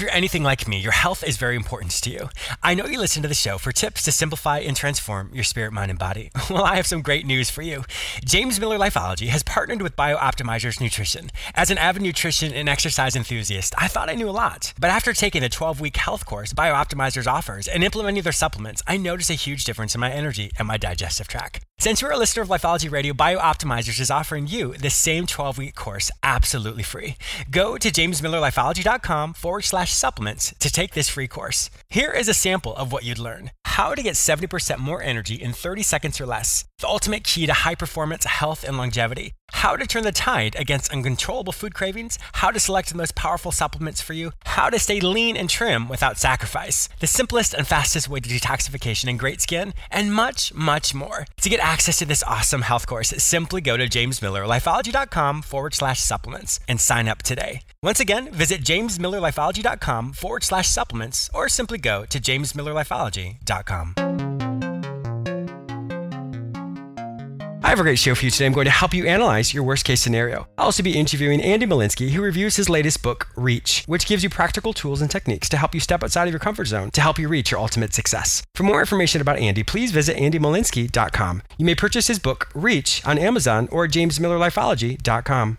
If you're anything like me, your health is very important to you. I know you listen to the show for tips to simplify and transform your spirit, mind, and body. Well, I have some great news for you. James Miller Lifeology has partnered with BioOptimizers Nutrition. As an avid nutrition and exercise enthusiast, I thought I knew a lot. But after taking the 12 week health course BioOptimizers offers and implementing their supplements, I noticed a huge difference in my energy and my digestive tract. Since you're a listener of Lifeology Radio, BioOptimizers is offering you the same 12 week course absolutely free. Go to jamesmillerlifeology.com forward slash supplements to take this free course. Here is a sample of what you'd learn how to get 70% more energy in 30 seconds or less, the ultimate key to high performance, health, and longevity, how to turn the tide against uncontrollable food cravings, how to select the most powerful supplements for you, how to stay lean and trim without sacrifice, the simplest and fastest way to detoxification and great skin, and much, much more. To get access to this awesome health course, simply go to jamesmillerlifeology.com forward slash supplements and sign up today. Once again, visit jamesmillerlifeology.com forward slash supplements or simply go to jamesmillerlifeology.com. I have a great show for you today. I'm going to help you analyze your worst case scenario. I'll also be interviewing Andy Molinsky, who reviews his latest book, Reach, which gives you practical tools and techniques to help you step outside of your comfort zone to help you reach your ultimate success. For more information about Andy, please visit andymolinsky.com. You may purchase his book, Reach, on Amazon or jamesmillerlifeology.com.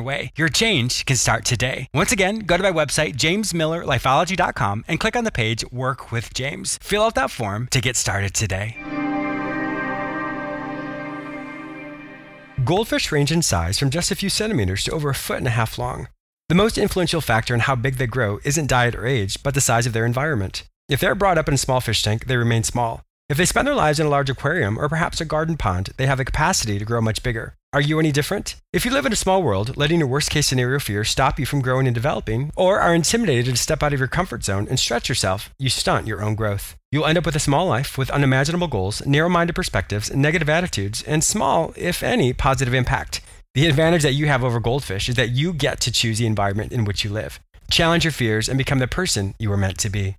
your way. Your change can start today. Once again, go to my website, jamesmillerlifeology.com, and click on the page Work with James. Fill out that form to get started today. Goldfish range in size from just a few centimeters to over a foot and a half long. The most influential factor in how big they grow isn't diet or age, but the size of their environment. If they're brought up in a small fish tank, they remain small. If they spend their lives in a large aquarium or perhaps a garden pond, they have the capacity to grow much bigger. Are you any different? If you live in a small world, letting your worst case scenario fear stop you from growing and developing, or are intimidated to step out of your comfort zone and stretch yourself, you stunt your own growth. You'll end up with a small life with unimaginable goals, narrow minded perspectives, negative attitudes, and small, if any, positive impact. The advantage that you have over goldfish is that you get to choose the environment in which you live. Challenge your fears and become the person you were meant to be.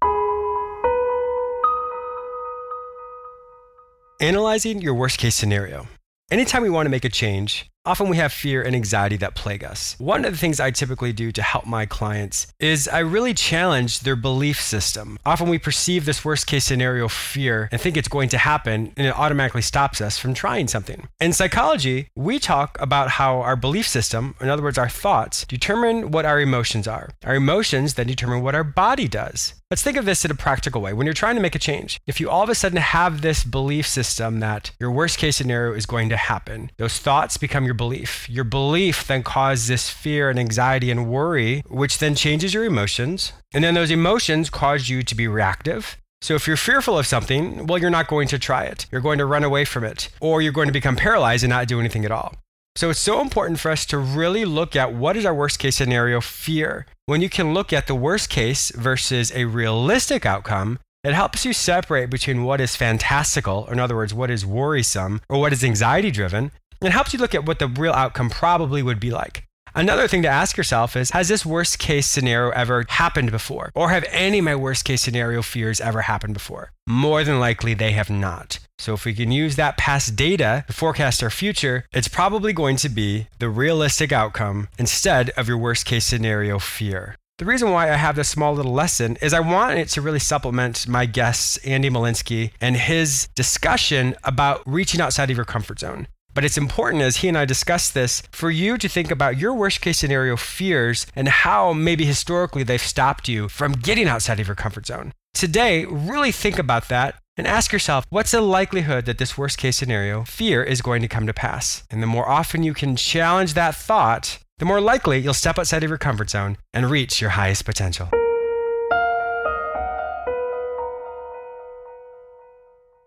Analyzing your worst case scenario. Anytime we want to make a change, Often we have fear and anxiety that plague us. One of the things I typically do to help my clients is I really challenge their belief system. Often we perceive this worst case scenario fear and think it's going to happen, and it automatically stops us from trying something. In psychology, we talk about how our belief system, in other words, our thoughts, determine what our emotions are. Our emotions then determine what our body does. Let's think of this in a practical way. When you're trying to make a change, if you all of a sudden have this belief system that your worst case scenario is going to happen, those thoughts become your belief. Your belief then causes this fear and anxiety and worry, which then changes your emotions. And then those emotions cause you to be reactive. So if you're fearful of something, well, you're not going to try it. You're going to run away from it, or you're going to become paralyzed and not do anything at all. So it's so important for us to really look at what is our worst case scenario fear. When you can look at the worst case versus a realistic outcome, it helps you separate between what is fantastical, in other words, what is worrisome, or what is anxiety driven. It helps you look at what the real outcome probably would be like. Another thing to ask yourself is Has this worst case scenario ever happened before? Or have any of my worst case scenario fears ever happened before? More than likely, they have not. So, if we can use that past data to forecast our future, it's probably going to be the realistic outcome instead of your worst case scenario fear. The reason why I have this small little lesson is I want it to really supplement my guest, Andy Molinsky, and his discussion about reaching outside of your comfort zone. But it's important as he and I discuss this for you to think about your worst case scenario fears and how maybe historically they've stopped you from getting outside of your comfort zone. Today, really think about that and ask yourself what's the likelihood that this worst case scenario fear is going to come to pass? And the more often you can challenge that thought, the more likely you'll step outside of your comfort zone and reach your highest potential.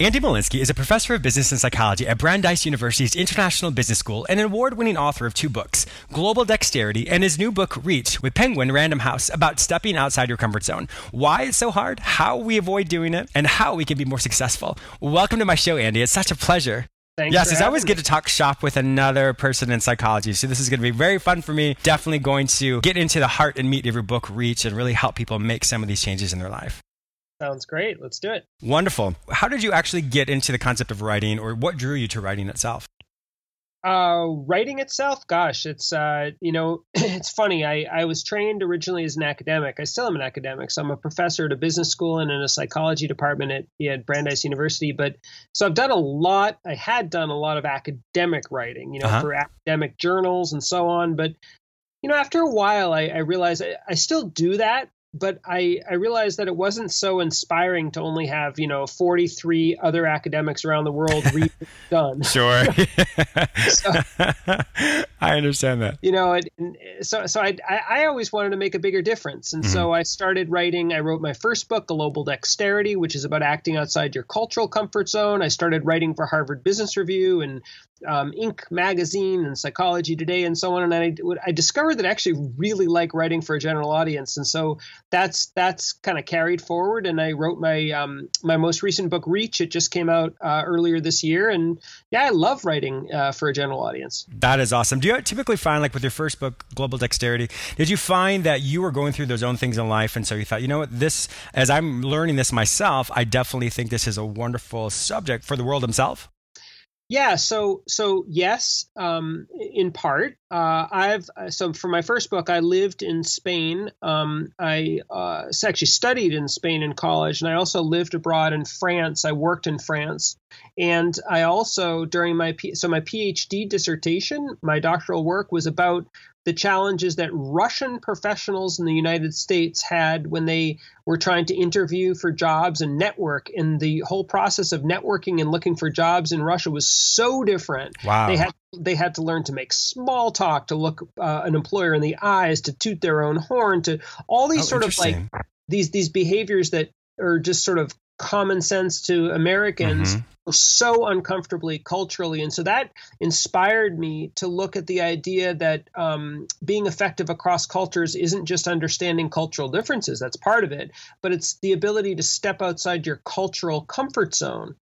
Andy Molinsky is a professor of business and psychology at Brandeis University's International Business School and an award winning author of two books, Global Dexterity and his new book, Reach, with Penguin Random House, about stepping outside your comfort zone. Why it's so hard, how we avoid doing it, and how we can be more successful. Welcome to my show, Andy. It's such a pleasure. Thanks yes, it's always me. good to talk shop with another person in psychology. So this is going to be very fun for me. Definitely going to get into the heart and meat of your book, Reach, and really help people make some of these changes in their life. Sounds great. Let's do it. Wonderful. How did you actually get into the concept of writing, or what drew you to writing itself? Uh, writing itself, gosh, it's uh, you know, it's funny. I I was trained originally as an academic. I still am an academic. So I'm a professor at a business school and in a psychology department at, at Brandeis University. But so I've done a lot. I had done a lot of academic writing, you know, uh-huh. for academic journals and so on. But you know, after a while, I, I realized I, I still do that, but I, I realized that it wasn't so inspiring to only have you know 43 other academics around the world read done. Sure, so, I understand that. You know, it, so so I, I always wanted to make a bigger difference, and mm-hmm. so I started writing. I wrote my first book, Global Dexterity, which is about acting outside your cultural comfort zone. I started writing for Harvard Business Review and um, Inc. magazine and Psychology Today and so on. And I, I discovered that I actually really like writing for a general audience, and so that's that's kind of carried forward. And I wrote my um, my most recent book, Reach. It just came out uh, earlier this year, and yeah, I love writing uh, for a general audience. That is awesome. Do you typically find, like with your first book, Global Dexterity, did you find that you were going through those own things in life, and so you thought, you know what, this as I'm learning this myself, I definitely think this is a wonderful subject for the world himself. Yeah, so so yes, um, in part. Uh, I've so for my first book, I lived in Spain. Um, I uh, actually studied in Spain in college, and I also lived abroad in France. I worked in France, and I also during my so my PhD dissertation, my doctoral work was about the challenges that Russian professionals in the United States had when they were trying to interview for jobs and network. And the whole process of networking and looking for jobs in Russia was so different. Wow. They had they had to learn to make small talk, to look uh, an employer in the eyes, to toot their own horn, to all these oh, sort of like these these behaviors that are just sort of common sense to Americans mm-hmm. so uncomfortably culturally. And so that inspired me to look at the idea that um, being effective across cultures isn't just understanding cultural differences, that's part of it, but it's the ability to step outside your cultural comfort zone.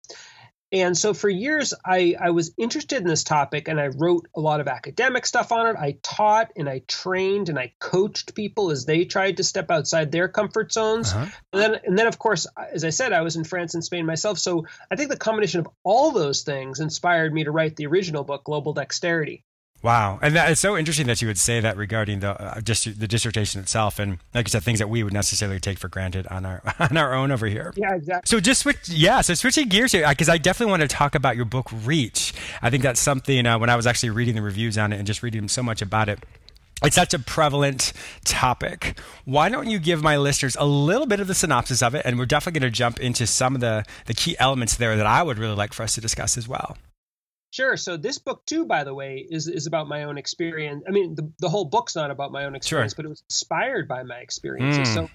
And so for years, I, I was interested in this topic and I wrote a lot of academic stuff on it. I taught and I trained and I coached people as they tried to step outside their comfort zones. Uh-huh. And then, and then, of course, as I said, I was in France and Spain myself. So I think the combination of all those things inspired me to write the original book, Global Dexterity. Wow, and that, it's so interesting that you would say that regarding the uh, just the dissertation itself, and like you said, things that we would necessarily take for granted on our on our own over here. Yeah, exactly. So just switch, yeah. So switching gears here, because I definitely want to talk about your book Reach. I think that's something uh, when I was actually reading the reviews on it and just reading so much about it. It's such a prevalent topic. Why don't you give my listeners a little bit of the synopsis of it? And we're definitely going to jump into some of the, the key elements there that I would really like for us to discuss as well. Sure. So this book too, by the way, is is about my own experience. I mean, the, the whole book's not about my own experience, sure. but it was inspired by my experiences. Mm. So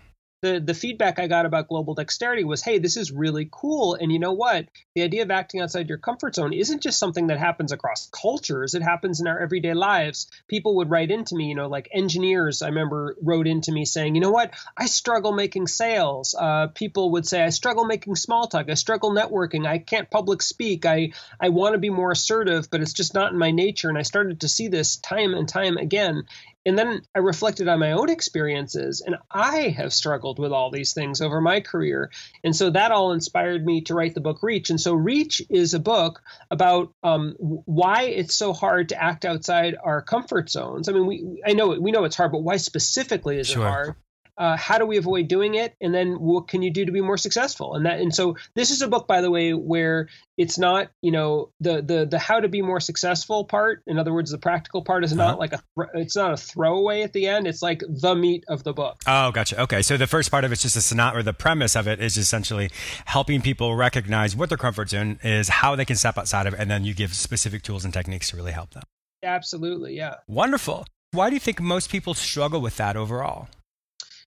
the the feedback I got about global dexterity was, hey, this is really cool. And you know what? The idea of acting outside your comfort zone isn't just something that happens across cultures. It happens in our everyday lives. People would write into me, you know, like engineers. I remember wrote into me saying, you know what? I struggle making sales. Uh, people would say, I struggle making small talk. I struggle networking. I can't public speak. I I want to be more assertive, but it's just not in my nature. And I started to see this time and time again. And then I reflected on my own experiences, and I have struggled with all these things over my career. And so that all inspired me to write the book Reach. And so Reach is a book about um, why it's so hard to act outside our comfort zones. I mean, we I know we know it's hard, but why specifically is sure. it hard? Uh, how do we avoid doing it? And then what can you do to be more successful? And that and so this is a book by the way where it's not you know the the the how to be more successful part in other words the practical part is uh-huh. not like a it's not a throwaway at the end. It's like the meat of the book. Oh gotcha. Okay. So the first part of it's just a sonat or the premise of it is essentially helping people recognize what their comfort zone is how they can step outside of it and then you give specific tools and techniques to really help them. Absolutely yeah. Wonderful. Why do you think most people struggle with that overall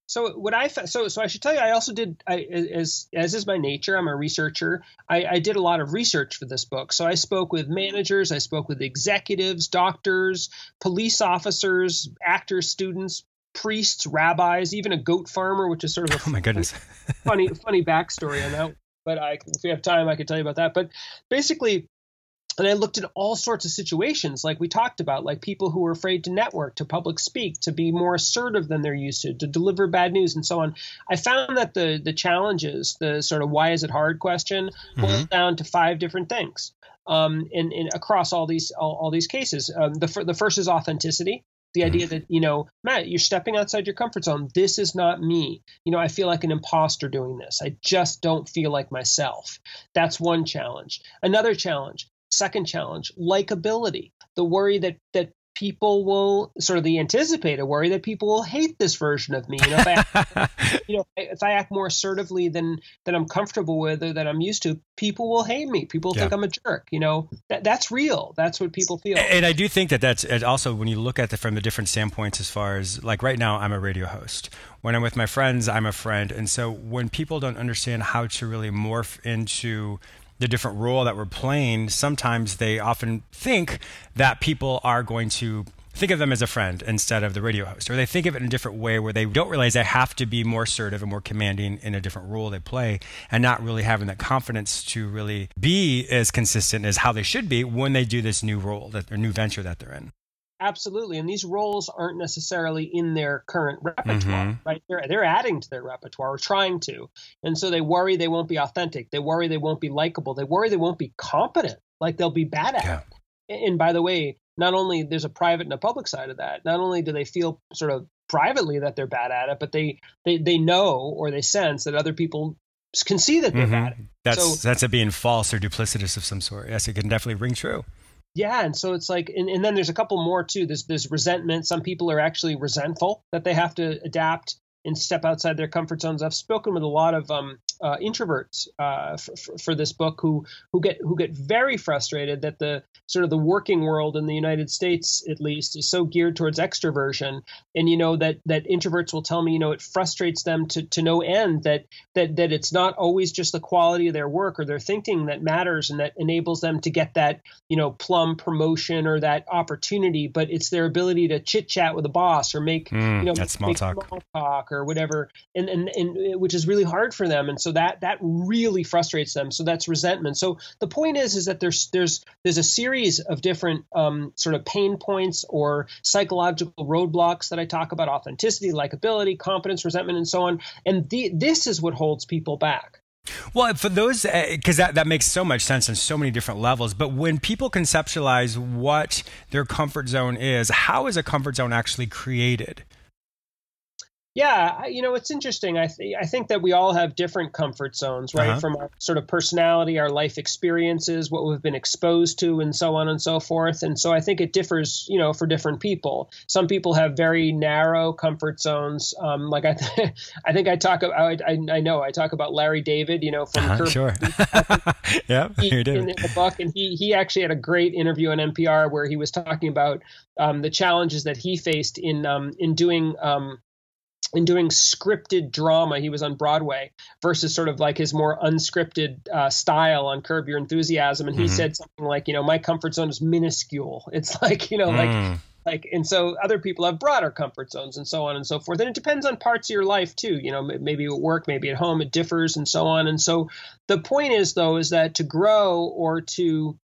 so what I so so I should tell you I also did I, as as is my nature I'm a researcher. I, I did a lot of research for this book. So I spoke with managers I spoke with executives doctors police officers actors students priests rabbis even a goat farmer which is sort of a oh my goodness. funny funny backstory on that but I if we have time I could tell you about that. But basically and I looked at all sorts of situations, like we talked about, like people who were afraid to network, to public speak, to be more assertive than they're used to, to deliver bad news, and so on. I found that the the challenges, the sort of why is it hard question, mm-hmm. boils down to five different things. Um, and, and across all these all, all these cases, um, the the first is authenticity the mm-hmm. idea that you know matt you're stepping outside your comfort zone this is not me you know i feel like an imposter doing this i just don't feel like myself that's one challenge another challenge Second challenge, likability. The worry that that people will sort of the anticipated worry that people will hate this version of me. You know, if I, act, you know, if I act more assertively than than I'm comfortable with or that I'm used to, people will hate me. People yeah. think I'm a jerk. You know, that, that's real. That's what people feel. And I do think that that's also when you look at it from the different standpoints, as far as like right now, I'm a radio host. When I'm with my friends, I'm a friend, and so when people don't understand how to really morph into the different role that we're playing, sometimes they often think that people are going to think of them as a friend instead of the radio host, or they think of it in a different way where they don't realize they have to be more assertive and more commanding in a different role they play, and not really having that confidence to really be as consistent as how they should be when they do this new role that or new venture that they're in. Absolutely, and these roles aren't necessarily in their current repertoire, mm-hmm. right? They're they're adding to their repertoire or trying to, and so they worry they won't be authentic. They worry they won't be likable. They worry they won't be competent, like they'll be bad at yeah. it. And by the way, not only there's a private and a public side of that. Not only do they feel sort of privately that they're bad at it, but they they they know or they sense that other people can see that they're mm-hmm. bad. That's so, that's a being false or duplicitous of some sort. Yes, it can definitely ring true yeah and so it's like and, and then there's a couple more too. There's there's resentment. Some people are actually resentful that they have to adapt and step outside their comfort zones i've spoken with a lot of um, uh, introverts uh, for, for, this book who who get who get very frustrated that the sort of the working world in the United States at least is so geared towards extroversion and you know that that introverts will tell me you know it frustrates them to to no end that that that it's not always just the quality of their work or their thinking that matters and that enables them to get that you know plum promotion or that opportunity but it's their ability to chit chat with a boss or make mm, you know small talk. small talk or whatever and, and and which is really hard for them and so that that really frustrates them. So that's resentment. So the point is is that there's there's there's a series of different um, sort of pain points or psychological roadblocks that I talk about: authenticity, likability, competence, resentment, and so on. And the, this is what holds people back. Well, for those, because uh, that, that makes so much sense on so many different levels. But when people conceptualize what their comfort zone is, how is a comfort zone actually created? Yeah, you know, it's interesting. I th- I think that we all have different comfort zones, right? Uh-huh. From our sort of personality, our life experiences, what we've been exposed to, and so on and so forth. And so I think it differs, you know, for different people. Some people have very narrow comfort zones. Um, like I, th- I think I talk about, I, I, know I talk about Larry David, you know, from uh-huh, sure, yeah, you do in the book, and he he actually had a great interview on NPR where he was talking about um, the challenges that he faced in um, in doing um, in doing scripted drama. He was on Broadway versus sort of like his more unscripted uh, style on Curb Your Enthusiasm. And he mm-hmm. said something like, you know, my comfort zone is minuscule. It's like, you know, mm. like, like, and so other people have broader comfort zones and so on and so forth. And it depends on parts of your life too. You know, maybe at work, maybe at home, it differs and so on. And so the point is, though, is that to grow or to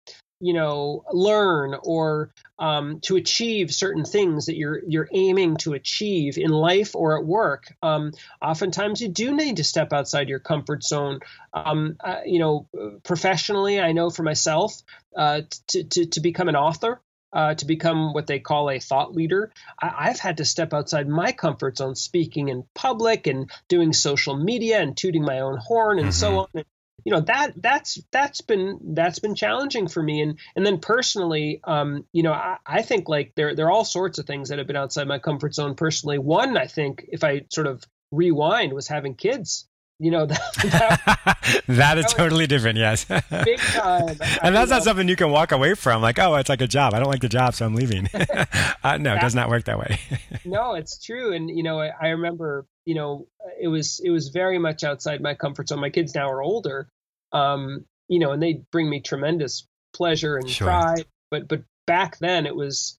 you know learn or um, to achieve certain things that you're you're aiming to achieve in life or at work um, oftentimes you do need to step outside your comfort zone um, uh, you know professionally i know for myself uh, to, to, to become an author uh, to become what they call a thought leader, I- have had to step outside my comfort zone, speaking in public and doing social media and tooting my own horn and mm-hmm. so on you know that that's that's been that's been challenging for me. And and then personally um you know I, I think like there there are all sorts of things that have been outside my comfort zone personally. One i think if i sort of rewind was having kids. You know that, that, that is totally different yes. Big time. And that's not something you can walk away from. Like oh it's like a job. I don't like the job so i'm leaving. Uh, no it does not work that way. No it's true. And you know I, I remember you know it was it was very much outside my comfort zone my kids now are older um, you know and they bring me tremendous pleasure and sure. pride but but back then it was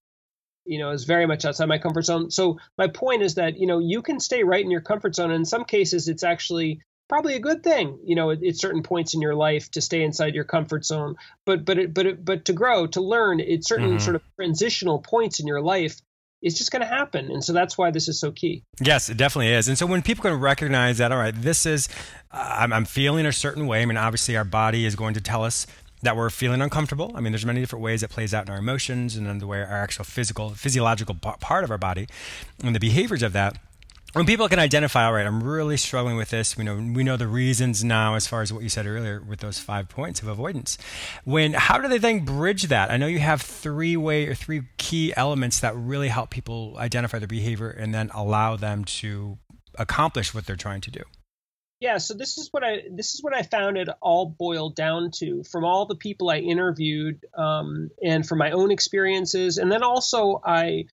you know is very much outside my comfort zone so my point is that you know you can stay right in your comfort zone and in some cases it's actually probably a good thing you know at, at certain points in your life to stay inside your comfort zone but but it, but it, but to grow to learn at certain mm-hmm. sort of transitional points in your life it's just going to happen. And so that's why this is so key. Yes, it definitely is. And so when people can recognize that, all right, this is, I'm, I'm feeling a certain way. I mean, obviously, our body is going to tell us that we're feeling uncomfortable. I mean, there's many different ways it plays out in our emotions and in the way our actual physical, physiological part of our body and the behaviors of that when people can identify, all right, I'm really struggling with this. We know we know the reasons now, as far as what you said earlier with those five points of avoidance. When how do they then bridge that? I know you have three way or three key elements that really help people identify their behavior and then allow them to accomplish what they're trying to do. Yeah, so this is what I this is what I found it all boiled down to from all the people I interviewed um, and from my own experiences, and then also I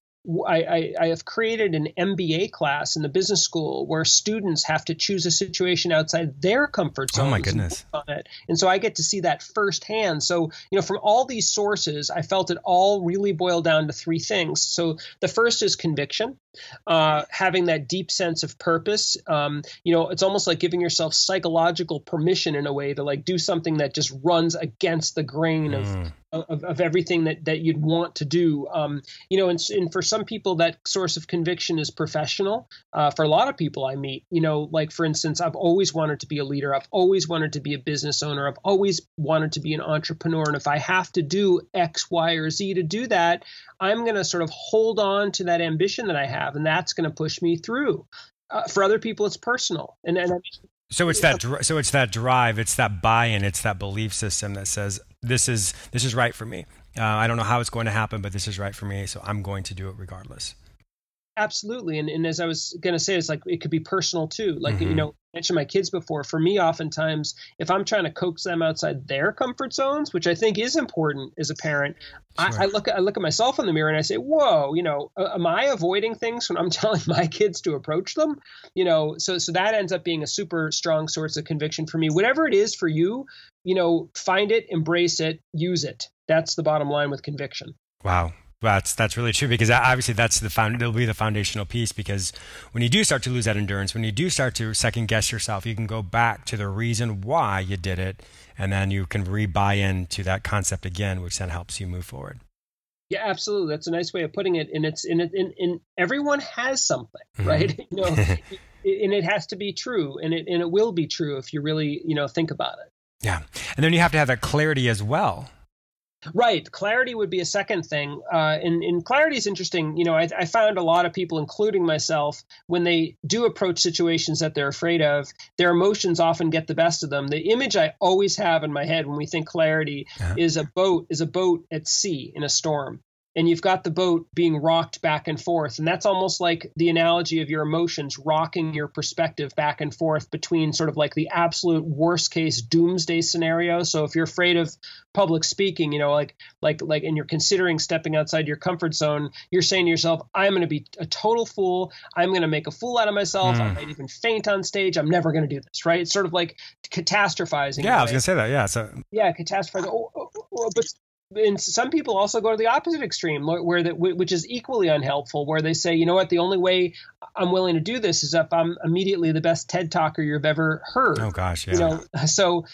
I, I, I, have created an MBA class in the business school where students have to choose a situation outside their comfort zone. Oh my goodness! And, and so I get to see that firsthand. So you know, from all these sources, I felt it all really boiled down to three things. So the first is conviction, uh, having that deep sense of purpose. Um, you know, it's almost like giving yourself psychological permission in a way to like do something that just runs against the grain mm. of of, of everything that, that you'd want to do. Um, you know, and, and, for some people, that source of conviction is professional. Uh, for a lot of people I meet, you know, like for instance, I've always wanted to be a leader. I've always wanted to be a business owner. I've always wanted to be an entrepreneur. And if I have to do X, Y, or Z to do that, I'm going to sort of hold on to that ambition that I have, and that's going to push me through. Uh, for other people, it's personal, and, and so it's that so it's that drive, it's that buy-in, it's that belief system that says this is this is right for me. Uh, I don't know how it's going to happen, but this is right for me, so I'm going to do it regardless. Absolutely, and and as I was going to say, it's like it could be personal too. Like mm-hmm. you know, I mentioned my kids before. For me, oftentimes, if I'm trying to coax them outside their comfort zones, which I think is important as a parent, sure. I, I, look I look at myself in the mirror and I say, "Whoa, you know, am I avoiding things when I'm telling my kids to approach them?" You know, so so that ends up being a super strong source of conviction for me. Whatever it is for you, you know, find it, embrace it, use it. That's the bottom line with conviction. Wow, that's that's really true because obviously that's the found it'll be the foundational piece because when you do start to lose that endurance, when you do start to second guess yourself, you can go back to the reason why you did it, and then you can re-buy into that concept again, which then helps you move forward. Yeah, absolutely. That's a nice way of putting it. And it's in it. In, in everyone has something, mm-hmm. right? you know, and it has to be true, and it and it will be true if you really you know think about it. Yeah, and then you have to have that clarity as well Right. Clarity would be a second thing. Uh, and, and clarity is interesting. You know, I, I, found a lot of people, including myself, when they do approach situations that they're afraid of, their emotions often get the best of them. The image I always have in my head when we think clarity uh-huh. is a boat is a boat at sea in a storm. And you've got the boat being rocked back and forth. And that's almost like the analogy of your emotions rocking your perspective back and forth between sort of like the absolute worst case doomsday scenario. So if you're afraid of public speaking you know like like like and you're considering stepping outside your comfort zone you're saying to yourself i'm going to be a total fool. I'm going to make a fool out of myself. Mm. i might even faint on stage. I'm never going to do this right? It's sort of like catastrophizing yeah i was going to say that. Yeah so yeah catastrophizing. Oh, oh, oh, but and some people also go to the opposite extreme where that which is equally unhelpful where they say you know what? The only way i'm willing to do this is if i'm immediately the best ted talker you've ever heard. Oh gosh yeah. you know so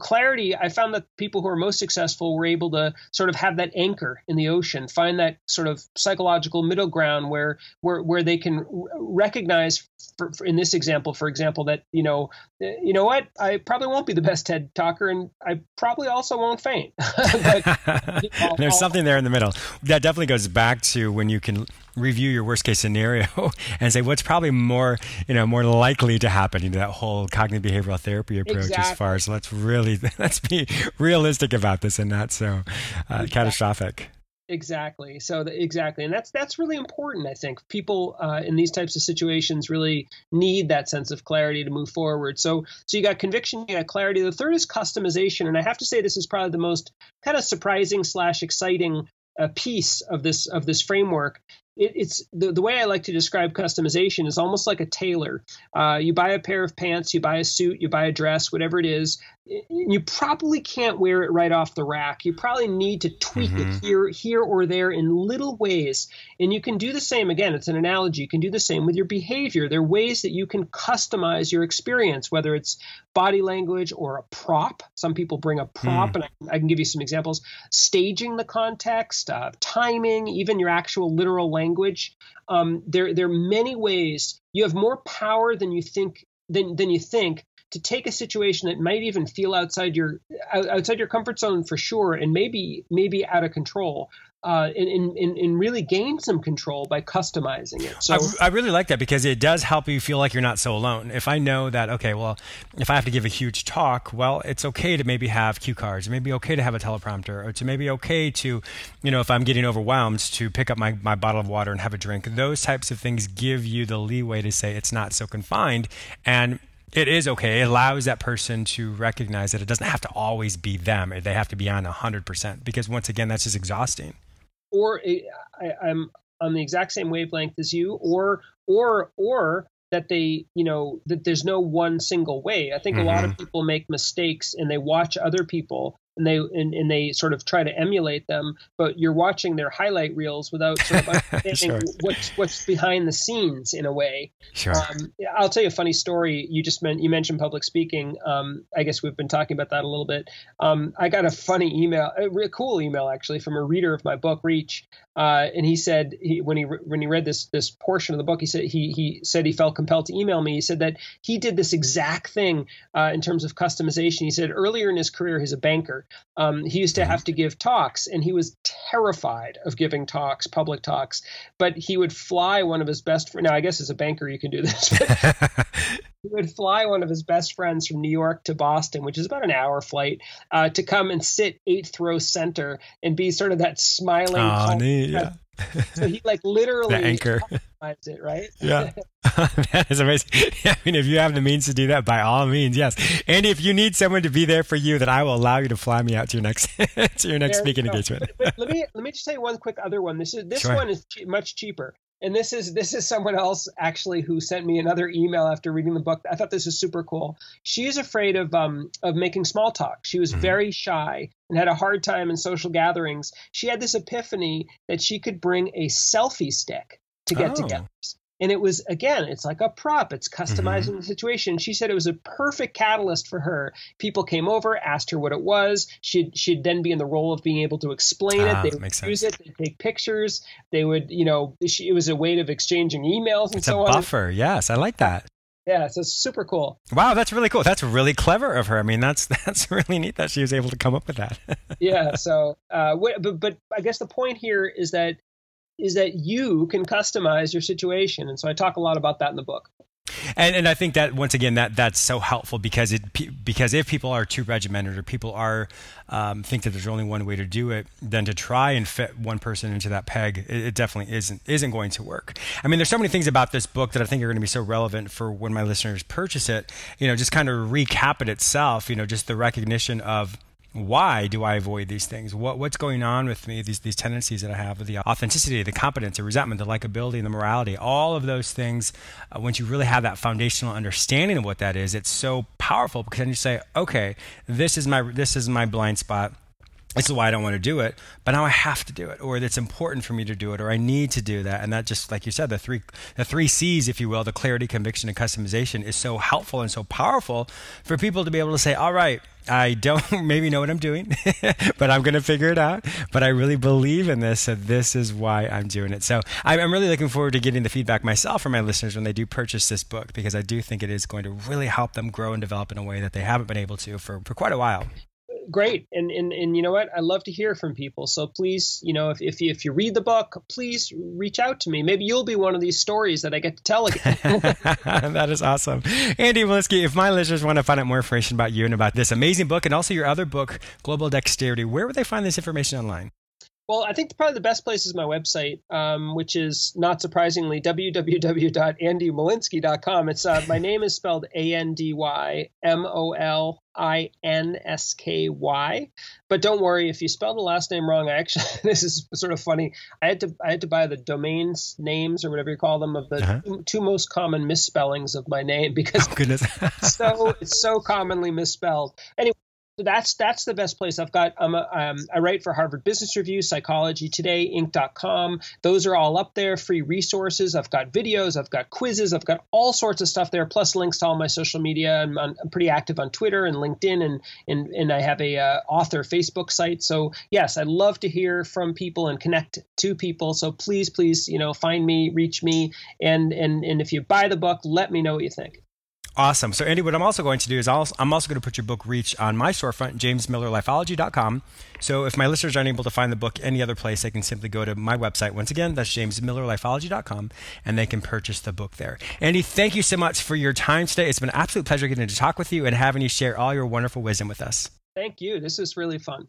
clarity i found that people who are most successful were able to sort of have that anchor in the ocean find that sort of psychological middle ground where where where they can recognize for, for in this example for example that you know you know what i probably won't be the best ted talker and i probably also won't faint but There's something there in the middle. That definitely goes back to when you can review your worst case scenario and say what's probably more, you know, more likely to happen. You know, that whole cognitive behavioral therapy approach exactly. as far as let's really let's be realistic about this and not so uh, exactly. catastrophic. Exactly. So the, exactly, and that's that's really important. I think people uh, in these types of situations really need that sense of clarity to move forward. So so you got conviction, you got clarity. The third is customization, and I have to say this is probably the most kind of surprising slash exciting uh, piece of this of this framework it, it's the, the way I like to describe customization is almost like a tailor. Uh, you buy a pair of pants, you buy a suit, you buy a dress, whatever it is. You probably can't wear it right off the rack. You probably need to tweak mm-hmm. it here, here or there in little ways. And you can do the same. Again, it's an analogy. You can do the same with your behavior. There are ways that you can customize your experience, whether it's body language or a prop. Some people bring a prop, mm. and I, I, can give you some examples. Staging the context, uh, timing, even your actual literal language language. Um, there, there are many ways. You have more power than you think than than you think to take a situation that might even feel outside your outside your comfort zone for sure, and maybe maybe out of control, uh, and, and, and really gain some control by customizing it. So I, I, really like that because it does help you feel like you're not so alone. If I know that, okay, well, if I have to give a huge talk, well, it's okay to maybe have cue cards, maybe okay to have a teleprompter, or to maybe okay to, you know, if I'm getting overwhelmed, to pick up my, my bottle of water and have a drink. Those types of things give you the leeway to say it's not so confined. And it is okay. It allows that person to recognize that it doesn't have to always be them. They have to be on 100% because once again, that's just exhausting or I, I'm on the exact same wavelength as you, or or or that they you know that there's no one single way. I think mm-hmm. a lot of mm-hmm. people make mistakes and they watch other people and they and, and they sort of try to emulate them, but you're watching their highlight reels without sort of understanding sure. what's what's behind the scenes in a way. Sure. Um, I'll tell you a funny story. You just meant you mentioned public speaking. Um, I guess we've been talking about that a little bit. Um, I got a funny email, a really cool email actually from a reader of my book, Reach, uh, and he said he, when he when he read this this portion of the book, he said he he said he felt compelled to email me. He said that he did this exact thing uh, in terms of customization. He said earlier in his career, he's a banker. Um, he used to mm-hmm. have to give talks, and he was terrified of giving talks, public talks. But he would fly one of his best friends. Now, I guess as a banker, you can do this. he would fly one of his best friends from New York to Boston, which is about an hour flight, uh, to come and sit eighth row center and be sort of that smiling. Oh, neat, yeah. So he like literally the anchor it, right? Yeah, that is amazing. I mean, if you have the means to do that, by all means, yes. And if you need someone to be there for you, then I will allow you to fly me out to your next to your next there speaking engagement. But, but let me let me just say one quick other one. This is this sure. one is much cheaper and this is this is someone else actually who sent me another email after reading the book. I thought this was super cool. She is afraid of um of making small talk. She was mm-hmm. very shy and had a hard time in social gatherings. She had this epiphany that she could bring a selfie stick to get oh. together. And it was again, it's like a prop. It's customizing mm-hmm. the situation. She said it was a perfect catalyst for her. People came over, asked her what it was. She'd she'd then be in the role of being able to explain it. Ah, they would use sense. it. They'd take pictures. They would, you know, she, it was a way of exchanging emails and it's so a on. Buffer, yes, I like that. Yeah, so it's super cool. Wow, that's really cool. That's really clever of her. I mean, that's that's really neat that she was able to come up with that. yeah. So, uh, but but I guess the point here is that is that you can customize your situation. And so I talk a lot about that in the book. And and I think that once again that that's so helpful because it because if people are too regimented or people are um, think that there's only one way to do it, then to try and fit one person into that peg, it, it, definitely isn't isn't going to work. I mean, there's so many things about this book that I think are going to be so relevant for when my listeners purchase it. You know, just kind of recap it itself. You know, just the recognition of why do I avoid these things? What what's going on with me? These these tendencies that I have, the authenticity, the competence, the resentment, the likability, and the morality. All of those things. Uh, once you really have that foundational understanding of what that is, it's so powerful because then you say, okay, this is my this is my blind spot this is why I don't want to do it, but now I have to do it, or it's important for me to do it, or I need to do that. And that just, like you said, the three, the three C's, if you will, the clarity, conviction, and customization is so helpful and so powerful for people to be able to say, all right, I don't maybe know what I'm doing, but I'm going to figure it out. But I really believe in this, so this is why I'm doing it. So I'm really looking forward to getting the feedback myself from my listeners when they do purchase this book, because I do think it is going to really help them grow and develop in a way that they haven't been able to for, for quite a while great. And, and and you know what? I love to hear from people. So please you know if, if you if you read the book please reach out to me. Maybe you'll be one of these stories that i get to tell again. That is awesome. Andy Molinsky, if my listeners want to find out more information about you and about this amazing book and also your other book global dexterity where would they find this information online well, I think probably the best place is my website, um, which is not surprisingly www.andymolinsky.com. It's uh, my name is spelled A N D Y M O L I N S K Y. But don't worry if you spell the last name wrong. I actually this is sort of funny. I had to I had to buy the domains names or whatever you call them of the uh-huh. two, two, most common misspellings of my name because oh, goodness. so it's so commonly misspelled. Anyway, that's that's the best place. I've got um, um, I write for Harvard Business Review, Psychology Today, Inc.com. Those are all up there, free resources. I've got videos, I've got quizzes, I've got all sorts of stuff there, plus links to all my social media. I'm, I'm pretty active on Twitter and LinkedIn, and and and I have a uh, author Facebook site. So yes, I'd love to hear from people and connect to people. So please, please, you know, find me, reach me, and and and if you buy the book, let me know what you think. Awesome. So, Andy, what I'm also going to do is i am also going to put your book Reach on my storefront, jamesmillerlifeology.com. So, if my listeners aren't able to find the book any other place, they can simply go to my website. Once again, that's jamesmillerlifeology.com, and they can purchase the book there. Andy, thank you so much for your time today. It's been an absolute pleasure getting to talk with you and having you share all your wonderful wisdom with us. Thank you. This is really fun.